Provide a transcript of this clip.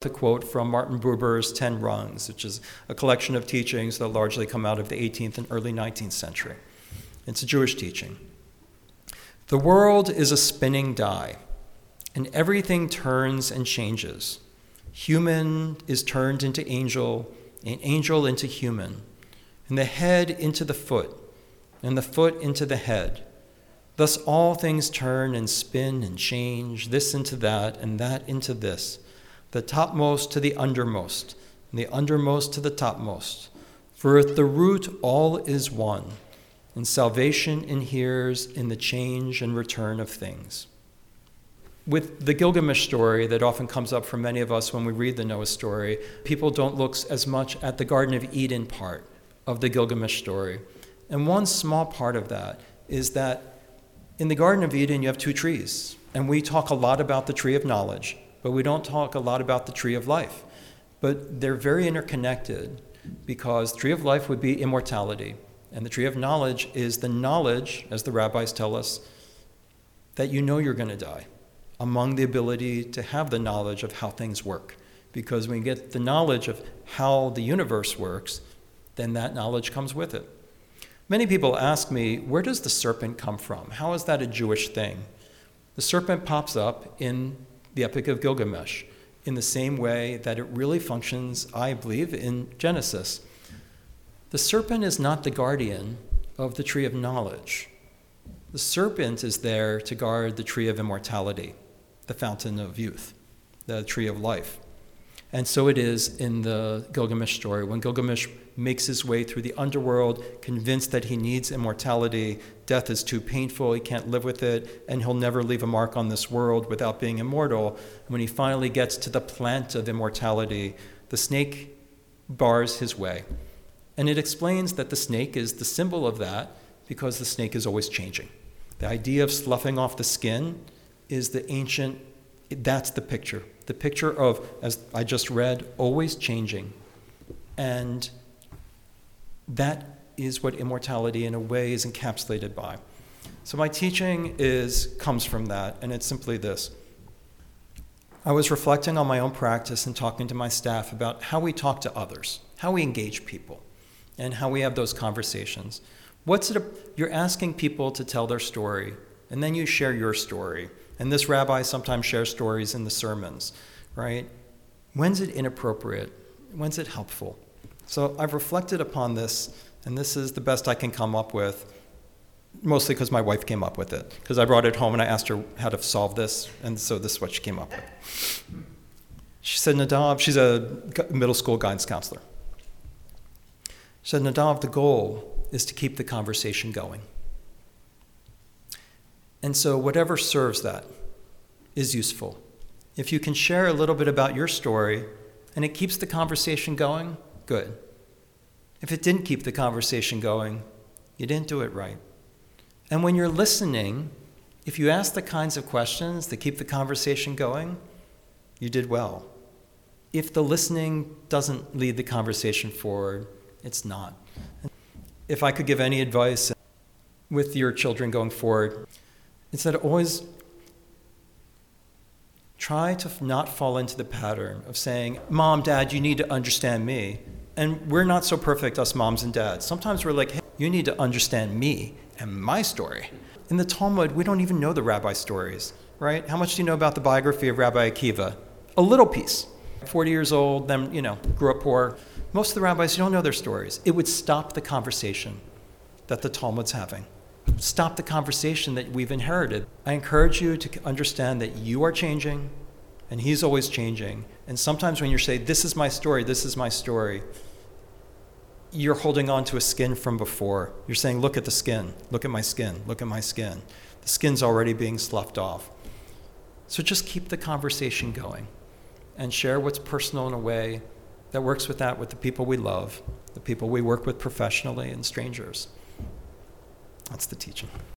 The quote from Martin Buber's Ten Rungs, which is a collection of teachings that largely come out of the 18th and early 19th century. It's a Jewish teaching. The world is a spinning die, and everything turns and changes. Human is turned into angel, and angel into human, and the head into the foot, and the foot into the head. Thus all things turn and spin and change, this into that, and that into this the topmost to the undermost, and the undermost to the topmost. For at the root all is one, and salvation inheres in the change and return of things. With the Gilgamesh story that often comes up for many of us when we read the Noah story, people don't look as much at the Garden of Eden part of the Gilgamesh story. And one small part of that is that in the Garden of Eden, you have two trees. And we talk a lot about the tree of knowledge but we don't talk a lot about the tree of life. But they're very interconnected because tree of life would be immortality, and the tree of knowledge is the knowledge, as the rabbis tell us, that you know you're going to die, among the ability to have the knowledge of how things work. Because when you get the knowledge of how the universe works, then that knowledge comes with it. Many people ask me, where does the serpent come from? How is that a Jewish thing? The serpent pops up in the Epic of Gilgamesh in the same way that it really functions, I believe, in Genesis. The serpent is not the guardian of the tree of knowledge. The serpent is there to guard the tree of immortality, the fountain of youth, the tree of life. And so it is in the Gilgamesh story. When Gilgamesh makes his way through the underworld, convinced that he needs immortality, death is too painful, he can't live with it, and he'll never leave a mark on this world without being immortal. When he finally gets to the plant of immortality, the snake bars his way. And it explains that the snake is the symbol of that because the snake is always changing. The idea of sloughing off the skin is the ancient, that's the picture the picture of, as I just read, always changing. And that is what immortality, in a way, is encapsulated by. So my teaching is comes from that, and it's simply this. I was reflecting on my own practice and talking to my staff about how we talk to others, how we engage people, and how we have those conversations. What's it? You're asking people to tell their story, and then you share your story. And this rabbi sometimes shares stories in the sermons, right? When's it inappropriate? When's it helpful? So I've reflected upon this, and this is the best I can come up with, mostly because my wife came up with it. Because I brought it home and I asked her how to solve this, and so this is what she came up with. She said, Nadav, she's a middle school guidance counselor. She said, Nadav, the goal is to keep the conversation going. And so, whatever serves that is useful. If you can share a little bit about your story and it keeps the conversation going, good. If it didn't keep the conversation going, you didn't do it right. And when you're listening, if you ask the kinds of questions that keep the conversation going, you did well. If the listening doesn't lead the conversation forward, it's not. If I could give any advice with your children going forward, it's that always try to not fall into the pattern of saying, Mom, Dad, you need to understand me. And we're not so perfect, us moms and dads. Sometimes we're like, hey, you need to understand me and my story. In the Talmud, we don't even know the rabbi stories, right? How much do you know about the biography of Rabbi Akiva? A little piece. 40 years old, then, you know, grew up poor. Most of the rabbis, you don't know their stories. It would stop the conversation that the Talmud's having stop the conversation that we've inherited. I encourage you to understand that you are changing and he's always changing. And sometimes when you say, This is my story, this is my story, you're holding on to a skin from before. You're saying, Look at the skin, look at my skin, look at my skin. The skin's already being sloughed off. So just keep the conversation going and share what's personal in a way that works with that with the people we love, the people we work with professionally, and strangers. That's the teaching.